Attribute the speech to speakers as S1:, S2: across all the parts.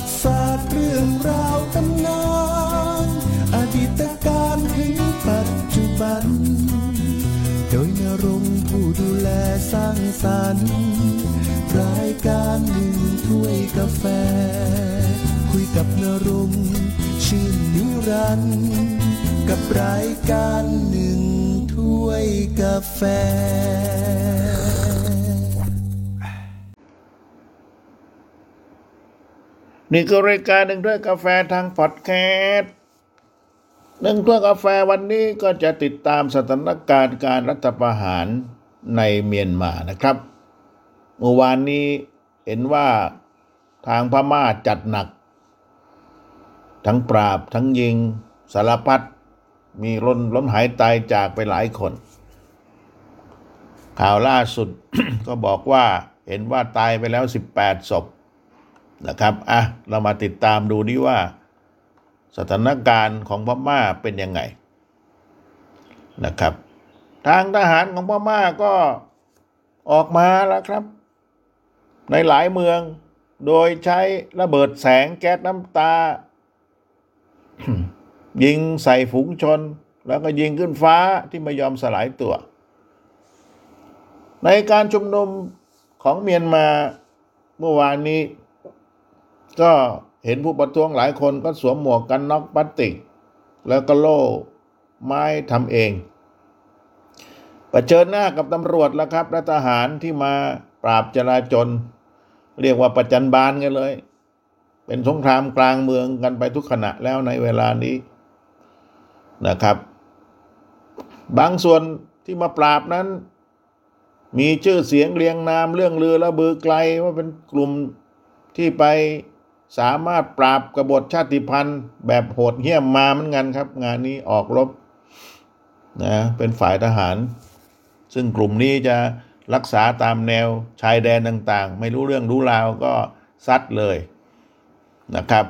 S1: ติศาสตร์เรื่องราวตำนานอดีตการถึงปัจจุบัน โดยนรงผู้ดูแลสร้างสรรค์รายการหนึ่งถ้วยกาแฟ คุยกับนรงชื่นนิรันด์กับรายการหนึ่งถ้วยกาแฟ
S2: นี่คือรายการหนึ่งด้วยกาแฟทางพอดแคสต์หนึ่งถ้วยกาแฟวันนี้ก็จะติดตามสถานการณ์การรัฐประหารในเมียนมานะครับเมื่อวานนี้เห็นว่าทางพม่าจัดหนัก ทั้งปราบทั้งยิงสารพัดมีล้นล้มหายตายจากไปหลายคน ข่าวล่าสุดก็บอกว่าเห็นว่าตายไปแล้ว 18 ศพ นะครับอะเรามาติดตามดูดิว่า สถานการณ์ของพม่าเป็นยังไงนะครับ ทางทหารของพม่าก็ออกมาแล้วครับ ในหลายเมืองโดยใช้ระเบิดแสงแก๊สน้ำตา ยิงใส่ฝูงชน แล้วก็ยิงขึ้นฟ้าที่ไม่ยอมสลายตัว ในการชุมนุมของเมียนมาเมื่อวานนี้ ก็เห็นผู้ประท้วงหลายคนก็สวมหมวกกันน็อกพลาสติก แล้วก็โล่ไม้ทำเองเผชิญหน้ากับตำรวจแล้วครับและทหารที่มาปราบจราจน เรียกว่าประจันบานกันเลย เป็นสงครามกลางเมืองกันไปทุกขณะแล้วในเวลานี้นะครับ บางส่วนที่มาปราบนั้น มีชื่อเสียงเรียงนามเรื่องลือและบือไกลว่าเป็นกลุ่มที่ไป สามารถปราบกบฏชาติพันธุ์แบบโหดเหี้ยมมาเหมือนกันครับ งานนี้ออกรบนะเป็นฝ่ายทหาร ซึ่งกลุ่มนี้จะรักษาตามแนวชายแดนต่างๆ ไม่รู้เรื่องรู้ราวก็ซัดเลยนะครับ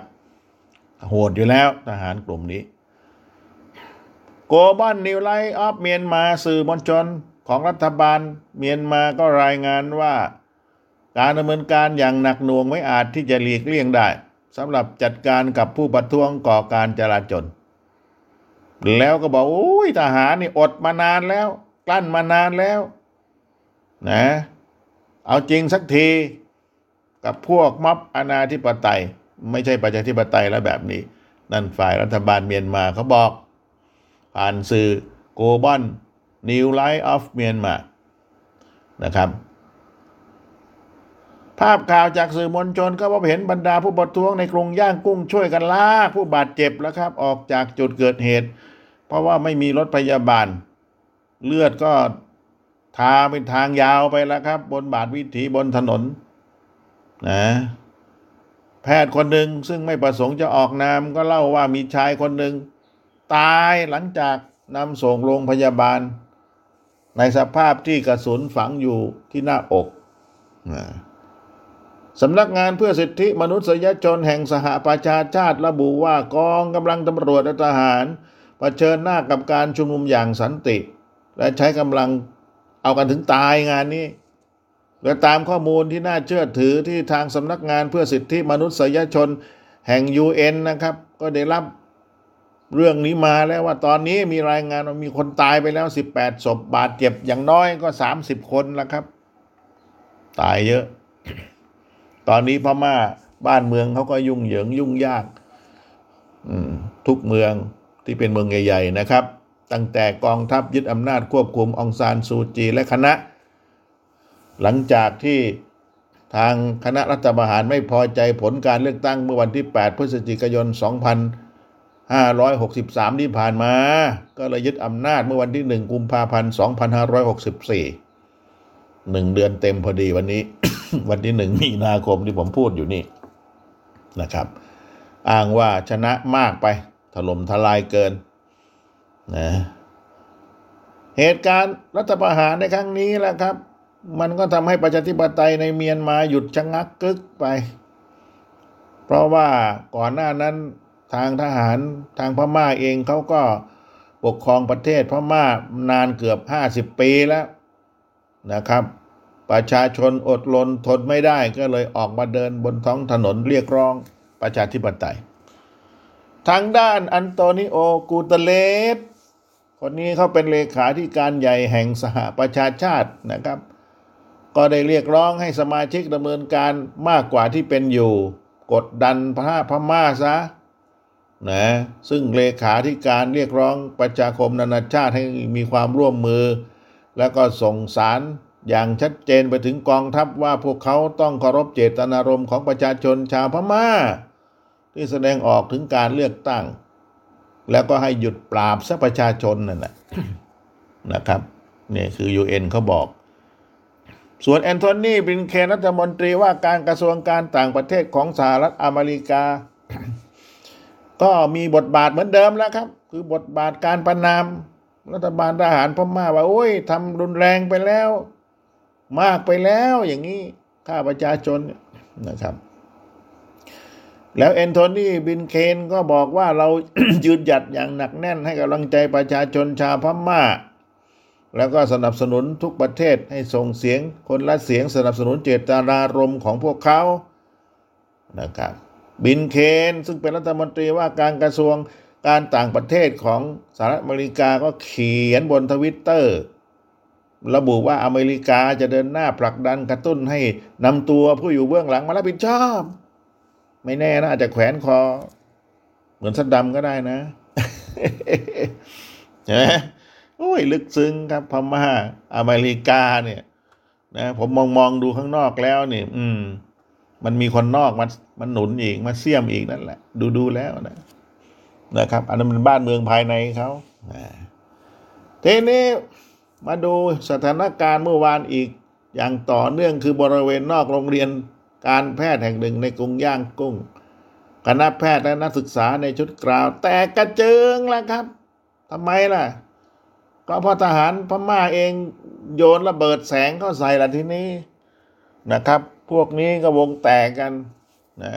S2: โหดอยู่แล้วทหารกลุ่มนี้ Global New Light of Myanmar สื่อมวลชนของรัฐบาลเมียนมาก็รายงานว่า การดำเนินการอย่างหนักหน่วงไม่อาจที่จะหลีกเลี่ยงได้สำหรับจัดการกับผู้ประท้วงก่อการจลาจลแล้วก็บอกโอ้ยทหารนี่อดมานานแล้ว กลั้นมานานแล้วนะเอาจริงสักทีกับพวกม็อบอนาธิปไตย ไม่ใช่ประชาธิปไตยแล้วแบบนี้ นั่นฝ่ายรัฐบาลเมียนมาเขาบอก ผ่านสื่อ Global New Light of Myanmar นะครับ ภาพข่าวจากสื่อมวลชนก็พบเห็นบรรดาผู้ประท้วงในกรุงย่างกุ้งช่วยกันลากผู้บาดเจ็บแล้วครับ ออกจากจุดเกิดเหตุ เพราะว่าไม่มีรถพยาบาล เลือดก็ทาเป็นทางยาวไปแล้วครับ บนบาดวิถีบนถนนนะแพทย์คนหนึ่งซึ่งไม่ประสงค์จะออกนามก็เล่าว่ามีชายคนหนึ่งตายหลังจากนำส่งโรงพยาบาล ในสภาพที่กระสุนฝังอยู่ที่หน้าอกนะ สำนักงานเพื่อสิทธิมนุษยชนแห่งสหประชาชาติระบุว่ากองกำลังตำรวจและทหารเผชิญหน้ากับการชุมนุมอย่างสันติ และใช้กำลังเอากันถึงตายงานนี้ และตามข้อมูลที่น่าเชื่อถือที่ทางสำนักงานเพื่อสิทธิมนุษยชนแห่ง UN นะครับ ก็ได้รับเรื่องนี้มาแล้วว่าตอนนี้มีรายงานว่ามีคนตายไปแล้ว 18ศพบาดเจ็บอย่างน้อยก็ 30 คนแล้วครับ ตายเยอะ ตอนนี้พม่าบ้านเมืองเขาก็ยุ่งเหยิงยุ่งยากทุกเมืองที่เป็นเมืองใหญ่ ๆ นะครับ ตั้งแต่กองทัพยึดอำนาจควบคุมองซานซูจีและคณะ หลังจากที่ทางคณะรัฐประหารไม่พอใจผลการเลือกตั้งเมื่อวันที่ 8 พฤศจิกายน 2563 ที่ผ่านมา ก็เลยยึดอำนาจเมื่อวันที่ 1 กุมภาพันธ์ 2564 หนึ่งเดือนเต็มพอดีวันนี้ วันที่หนึ่งมีนาคมที่ผมพูดอยู่นี่นะครับ อ้างว่าชนะมากไป ถล่มทลายเกินนะเหตุการณ์รัฐประหารในครั้งนี้แหละครับ มันก็ทำให้ประชาธิปไตยในเมียนมาหยุดชะงักกึกไป เพราะว่าก่อนหน้านั้นทางทหารทางพม่าเองเขาก็ปกครองประเทศพม่านานเกือบห้าสิบปีแล้ว นะครับ ประชาชนอดรนทนไม่ได้ก็เลยออกมาเดินบนท้องถนนเรียกร้องปประชาธิปไตย ทางด้านอันโตนิโอกูเตเลสคนนี้เขาเป็นเลขาธิการใหญ่แห่งสหประชาชาตินะครับ ก็ได้เรียกร้องให้สมาชิกดำเนินการมากกว่าที่เป็นอยู่ กดดันพระพม่าซะนะซึ่งเลขาธิการเรียกร้องประชาคมนานาชาติให้มีความร่วมมือ แล้วก็ส่งสารอย่างชัดเจนไปถึงกองทัพว่าพวกเขาต้องเคารพเจตนารมณ์ของประชาชนชาวพม่า ที่แสดงออกถึงการเลือกตั้ง แล้วก็ให้หยุดปราบซะประชาชนนั่นแหละนะครับนี่คือ UN เขาบอก ส่วนแอนโทนีบินเคนรัฐมนตรีว่าการกระทรวงการต่างประเทศของสหรัฐอเมริกา ก็มีบทบาทเหมือนเดิมแล้วครับ คือบทบาทการประนาม รัฐบาลทหารพม่าว่าโอ้ยทำรุนแรงไปแล้ว มากไปแล้วอย่างนี้ข้าประชาชนนะครับ แล้วแอนโทนีบินเคนก็บอกว่าเรายืนหยัดอย่างหนักแน่นให้กำลังใจประชาชนชาวพม่า แล้วก็สนับสนุนทุกประเทศให้ส่งเสียงคนละเสียงสนับสนุนเจตนารมณ์ของพวกเขานะครับบินเคนซึ่งเป็นรัฐมนตรีว่าการกระทรวง การต่างประเทศของสหรัฐอเมริกาก็เขียนบนทวิตเตอร์ ระบุว่าอเมริกาจะเดินหน้าผลักดันกระตุ้นให้นำตัวผู้อยู่เบื้องหลังมารับผิดชอบ ไม่แน่นะอาจจะแขวนคอ เหมือนสัดดำก็ได้นะใช่ไหมโอ้ยลึกซึ้งครับพม่าอเมริกาเนี่ย นะ ผมมองมองดูข้างนอกแล้วนี่อืม มันมีคนนอกมามันหนุนอีกมาเสี่ยมอีกนั่นแหละ ดูดูแล้วนะ นะครับ อันนั้นเป็นบ้านเมืองภายในเขาทีนี้มาดูสถานการณ์เมื่อวานอีกอย่างต่อเนื่องคือบริเวณนอกโรงเรียนการแพทย์แห่งหนึ่งในกรุงย่างกุ้งคณะแพทย์และนักศึกษาในชุดกราว แต่กระเจิงแล้วครับทำไมล่ะ ก็เพราะทหารพม่าเองโยนระเบิดแสงเข้าใส่ละทีนี้นะครับ พวกนี้ก็วงแตกกันนะ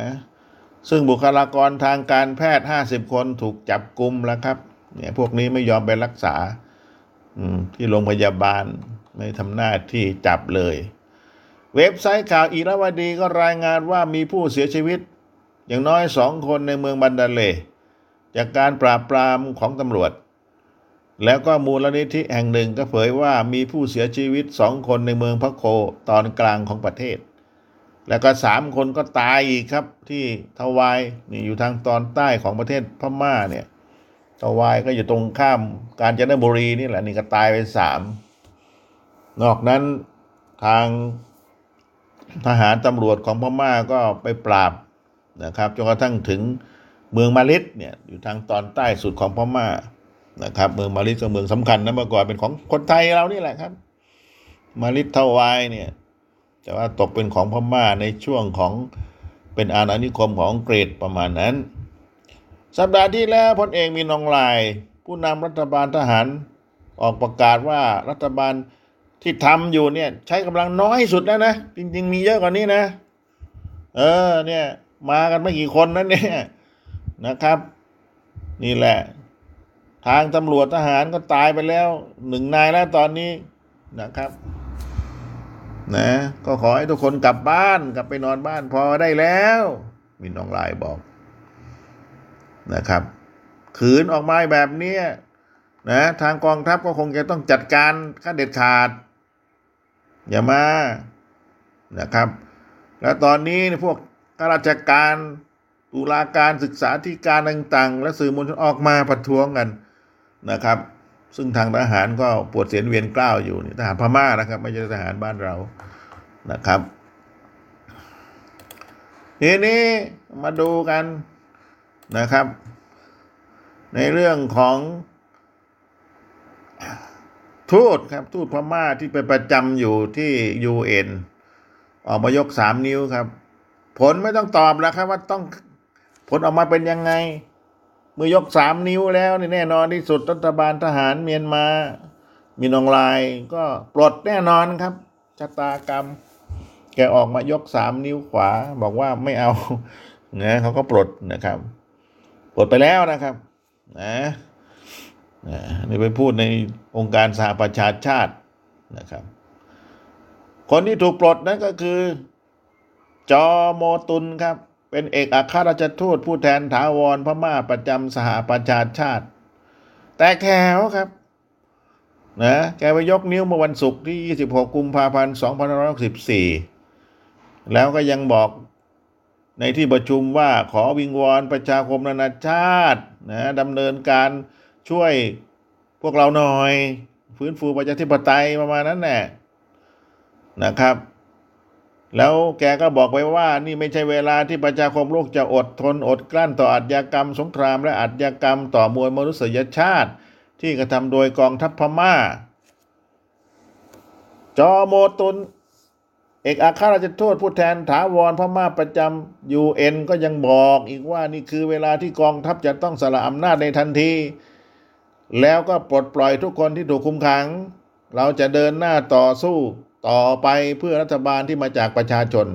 S2: ซึ่งบุคลากรทางการแพทย์ห้าสิบคนถูกจับกลุมแล้วครับ เนี่ยพวกนี้ไม่ยอมไปรักษาที่โรงพยาบาลไม่ทำหน้าที่จับเลย เว็บไซต์ข่าวอีรวดีก็รายงานว่ามีผู้เสียชีวิต อย่างน้อยสองคนในเมืองบันดาเล จากการปราบปรามของตำรวจ แล้วก็มูลนิธิแห่งหนึ่งก็เผยว่ามีผู้เสียชีวิตสองคนในเมืองพะโคตอนกลางของประเทศ แล้วก็สามคนก็ตายอีกครับ ที่ทวายนี่อยู่ทางตอนใต้ของประเทศพม่าเนี่ยทวายก็อยู่ตรงข้ามกาญจนบุรีนี่แหละนี่ก็ตายไปสามนอกนั้นทางทหารตำรวจของพม่าก็ไปปราบนะครับจนกระทั่งถึงเมืองมาลิดเนี่ยอยู่ทางตอนใต้สุดของพม่านะครับ เมืองมาลิดก็เมืองสำคัญนะเมื่อก่อนเป็นของคนไทยเรานี่แหละครับ มาลิดทวายเนี่ย แต่ว่าตกเป็นของพม่าในช่วงของเป็นอาณานิคมของอังกฤษประมาณนั้น สัปดาห์ที่แล้วพลเอกมีนองลาย ผู้นำรัฐบาลทหารออกประกาศว่ารัฐบาลที่ทำอยู่เนี่ย ใช้กำลังน้อยสุดแล้วนะ จริง ๆ มีเยอะกว่านี้นะ เออเนี่ย มากันไม่กี่คนนั่นเนี่ยนะครับ นี่แหละ ทางตำรวจทหารก็ตายไปแล้วหนึ่งนายแล้วตอนนี้นะครับ นะก็ขอให้ทุกคนกลับบ้านกลับไปนอนบ้านพอได้แล้วมีน้องลายบอกนะครับ ขืนออกมาแบบนี้นะทางกองทัพก็คงจะต้องจัดการขั้นเด็ดขาด อย่ามานะครับ แล้วตอนนี้พวกข้าราชการตุลาการศึกษาธิการต่าง ๆ และสื่อมวลชนออกมาประท้วงกันนะครับ ซึ่งทางทหารก็ปวดเสียนเวียนกล้าวอยู่นี่ทหารพม่านะครับ ไม่ใช่ทหารบ้านเรานะครับทีนี้มาดูกันนะครับ ในเรื่องของทูตครับทูตพม่าที่ไปประจำอยู่ที่ยูเอ็นออกมายกสามนิ้วครับ ผลไม่ต้องตอบแล้วครับว่าต้องผลออกมาเป็นยังไง มื่อยกสามนิ้วแล้วนี่แน่นอนที่สุดรัฐบาลทหารเมียนมามีนองลายก็ปลดแน่นอนครับชะตากรรม แกออกมายกสามนิ้วขวา บอกว่าไม่เอานะเขาก็ปลดนะครับปลดไปแล้วนะครับนะนี่ไปพูดในองค์การสหประชาชาตินะครับ คนที่ถูกปลดนั่นก็คือ จอโมตุนครับ เป็นเอกอัครราชทูตผู้แทนถาวรพม่าประจำสหประชาชาติ แต่แขวครับนะแกไปยกนิ้วเมื่อวันศุกร์ที่ 26 กุมภาพันธ์ 2564 แล้วก็ยังบอกในที่ประชุมว่าขอวิงวอนประชาคมนานาชาตินะดำเนินการช่วยพวกเราหน่อย ฟื้นฟูประชาธิปไตยประมาณนั้นแหละนะครับ แล้วแกก็บอกไว้ว่านี่ไม่ใช่เวลาที่ประชาคมโลกจะอดทนอดกลั้นต่ออาชญากรรม สงครามและอาชญากรรม ต่อมวลมนุษยชาติ ที่กระทำโดยกองทัพพม่า จอโมตุน เอกอัครราชทูตผู้แทนถาวรพม่าประจำยูเอ็นก็ยังบอกอีกว่านี่คือเวลาที่กองทัพจะต้องสละอำนาจในทันที แล้วก็ปลดปล่อยทุกคนที่ถูกคุมขัง เราจะเดินหน้าต่อสู้ ต่อไปเพื่อรัฐบาลที่มาจากประชาชน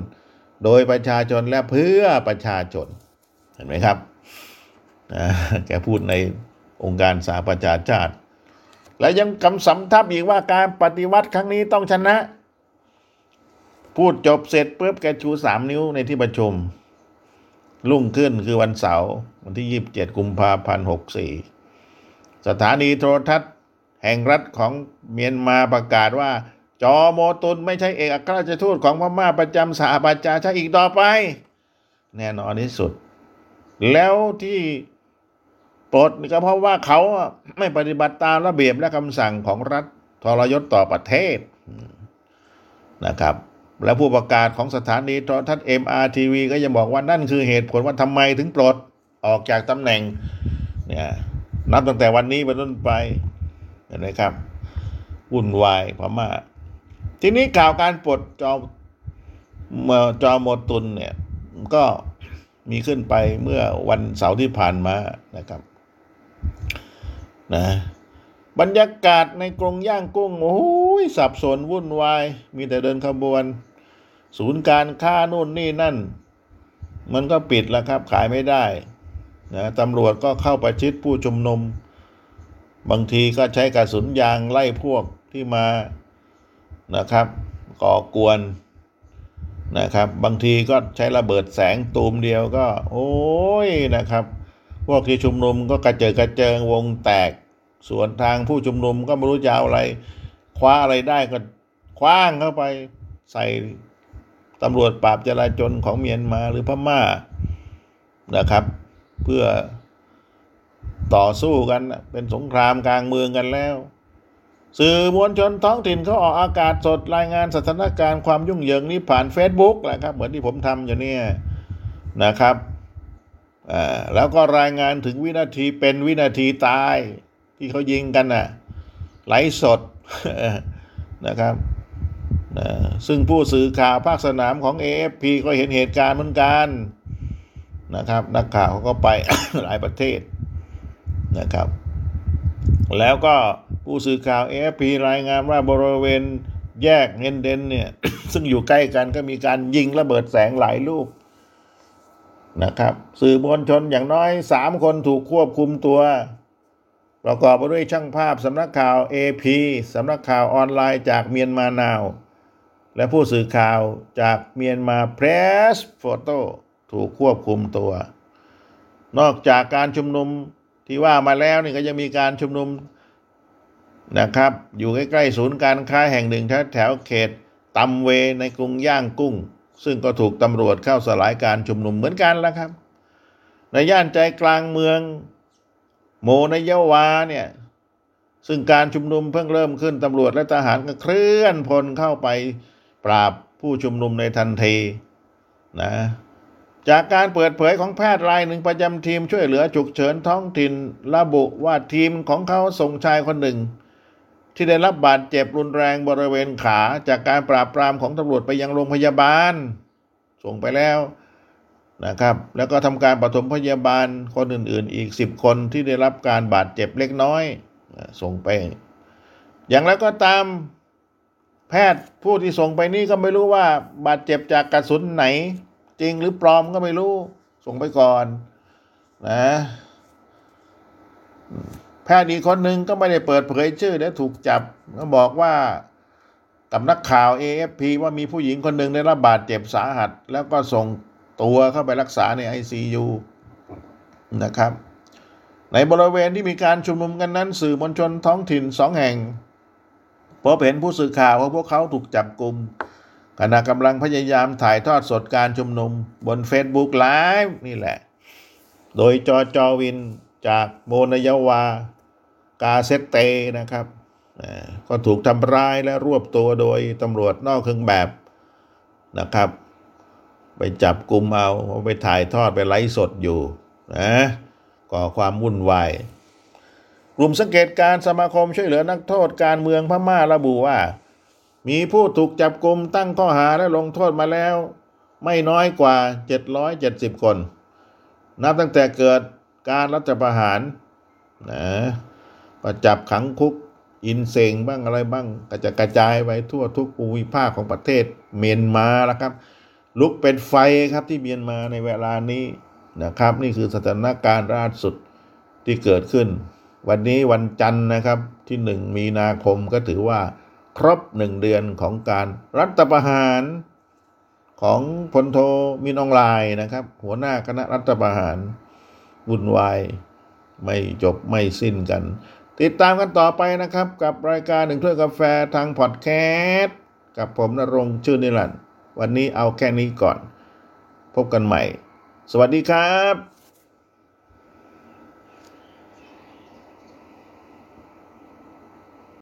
S2: โดยประชาชนและเพื่อประชาชน เห็นไหมครับแกพูดในองค์การสหประชาชาติ และยังกำสำทับอีกว่าการปฏิวัติครั้งนี้ต้องชนะ พูดจบเสร็จปุ๊บแกชูสามนิ้วในที่ประชุม รุ่งขึ้นคือวันเสาร์วันที่27กุมภาพันธ์64สถานีโทรทัศน์แห่งรัฐของเมียนมาประกาศว่า จอโมตุนไม่ใช่เอกอัครราชทูตของพม่าประจำสหประชาชาติอีกต่อไป แน่นอนที่สุด แล้วที่ปลดก็เพราะว่าเขาไม่ปฏิบัติตามระเบียบและคำสั่งของรัฐทรยศต่อประเทศนะครับ และผู้ประกาศของสถานีโทรทัศน์ MRTV ก็ยังบอกว่านั่นคือเหตุผลว่าทำไมถึงปลดออกจากตำแหน่งเนี่ยนับตั้งแต่วันนี้เป็นต้นไปเห็นไหมครับวุ่นวายพม่า ทีนี้ข่าวการปลดจอมจอมตุนเนี่ยก็มีขึ้นไปเมื่อวันเสาร์ที่ผ่านมานะครับนะบรรยากาศในกรงย่างกุ้งโอ้ยสับสนวุ่นวาย มีแต่เดินขบวน ศูนย์การค้านู่นนี่นั่น มันก็ปิดแล้วครับขายไม่ได้นะตำรวจก็เข้าประชิดผู้ชุมนุม บางทีก็ใช้กระสุนยางไล่พวกที่มา นะครับ ก่อกวนนะครับ บางทีก็ใช้ระเบิดแสงตูมเดียวก็ โอ้ยนะครับ พวกที่ชุมนุมก็กระเจิดกระเจิงวงแตก ส่วนทางผู้ชุมนุมก็ไม่รู้จะเอาอะไร คว้าอะไรได้ก็คว้างเข้าไปใส่ตำรวจปราบจราจรของเมียนมาหรือพม่านะครับ เพื่อต่อสู้กันเป็นสงครามกลางเมืองกันแล้ว สื่อมวลชนท้องถิ่นเขาออกอากาศสดรายงานสถานการณ์ความยุ่งเหยิงนี้ผ่าน Facebook แหละครับ เหมือนที่ผมทำอยู่เนี่ยนะครับแล้วก็รายงานถึงวินาทีเป็นวินาทีตาย ที่เขายิงกันน่ะไหลสดนะครับนะซึ่งผู้สื่อข่าวภาคสนามของ AFP ก็เห็นเหตุการณ์เหมือนกันนะครับ นักข่าวเขาก็ไปหลายประเทศนะครับ แล้วก็ผู้สื่อข่าว AFP รายงานว่าบริเวณแยกเฮนเดนเนี่ย ซึ่งอยู่ใกล้กันก็มีการยิงระเบิดแสงหลายลูกนะครับ สื่อมวลชนอย่างน้อยสามคนถูกควบคุมตัว ประกอบไปด้วยช่างภาพสำนักข่าว AP สำนักข่าวออนไลน์จากเมียนมานาว และผู้สื่อข่าวจากเมียนมาเพรสโฟโต้ถูกควบคุมตัว นอกจากการชุมนุม ที่ว่ามาแล้วนี่ก็ยังมีการชุมนุมนะครับ อยู่ใกล้ๆศูนย์การค้าแห่งหนึ่งแถวแถวเขตตำเวในกรุงย่างกุ้ง ซึ่งก็ถูกตำรวจเข้าสลายการชุมนุมเหมือนกันแล้วครับ ในย่านใจกลางเมืองโมนยาวาเนี่ยซึ่งการชุมนุมเพิ่งเริ่มขึ้นตำรวจและทหารก็เคลื่อนพลเข้าไปปราบผู้ชุมนุมในทันทีนะ จากการเปิดเผยของแพทย์รายหนึ่งประจำทีมช่วยเหลือฉุกเฉินท้องถิ่น ระบุว่าทีมของเขาส่งชายคนหนึ่ง ที่ได้รับบาดเจ็บรุนแรงบริเวณขา จากการปราบปรามของตำรวจไปยังโรงพยาบาล ส่งไปแล้วนะครับ แล้วก็ทำการปฐมพยาบาลคนอื่น ๆ อีกสิบคนที่ได้รับการบาดเจ็บเล็กน้อย ส่งไป อย่างแล้วก็ตามแพทย์ผู้ที่ส่งไปนี่ก็ไม่รู้ว่าบาดเจ็บจากกระสุนไหน จริงหรือปลอมก็ไม่รู้ ส่งไปก่อน นะแพทย์อีกคนหนึ่งก็ไม่ได้เปิดเผยชื่อและถูกจับก็บอกว่ากับนักข่าว AFP ว่ามีผู้หญิงคนหนึ่งได้รับบาดเจ็บสาหัส แล้วก็ส่งตัวเข้าไปรักษาใน ICU นะครับ ในบริเวณที่มีการชุมนุมกันนั้น สื่อมวลชนท้องถิ่นสองแห่งพบเห็นผู้สื่อข่าวว่าพวกเขาถูกจับกลุ่ม ขณะกำลังพยายามถ่ายทอดสดการชุมนุมบน Facebook Live นี่แหละ โดยจอจอวินจากโมนยวา กาเซตเตนะครับก็ถูกทำร้ายและรวบตัวโดยตำรวจนอกเครื่องแบบนะครับ ไปจับกลุ่มเอาไปถ่ายทอดไปไลฟ์สดอยู่นะก่อความวุ่นวายกลุ่มสังเกตการสมาคมช่วยเหลือนักโทษการเมืองพม่าระบุว่า มีผู้ถูกจับกลุ่มตั้งข้อหาและลงโทษมาแล้ว ไม่น้อยกว่า 770 คน นับตั้งแต่เกิดการรัฐประหารนะประจับขังคุกอินเซงบ้างอะไรบ้างก็จะกระจายไปทั่วทุกภูมิภาคของประเทศเมียนมาแล้วครับ ลุกเป็นไฟครับที่เมียนมาในเวลานี้นะครับ นี่คือสถานการณ์ล่าสุดที่เกิดขึ้น วันนี้วันจันทร์นะครับที่หนึ่งมีนาคมก็ถือว่า ครบหนึ่งเดือนของการรัฐประหารของพลโทมินองไลน์นะครับ หัวหน้าคณะรัฐประหารวุ่นวายไม่จบไม่สิ้นกัน ติดตามกันต่อไปนะครับ กับรายการหนึ่งถ้วยกาแฟทางพอดแคสต์กับผมนรงชื่อนิรันดร์วันนี้เอาแค่นี้ก่อน พบกันใหม่ สวัสดีครับ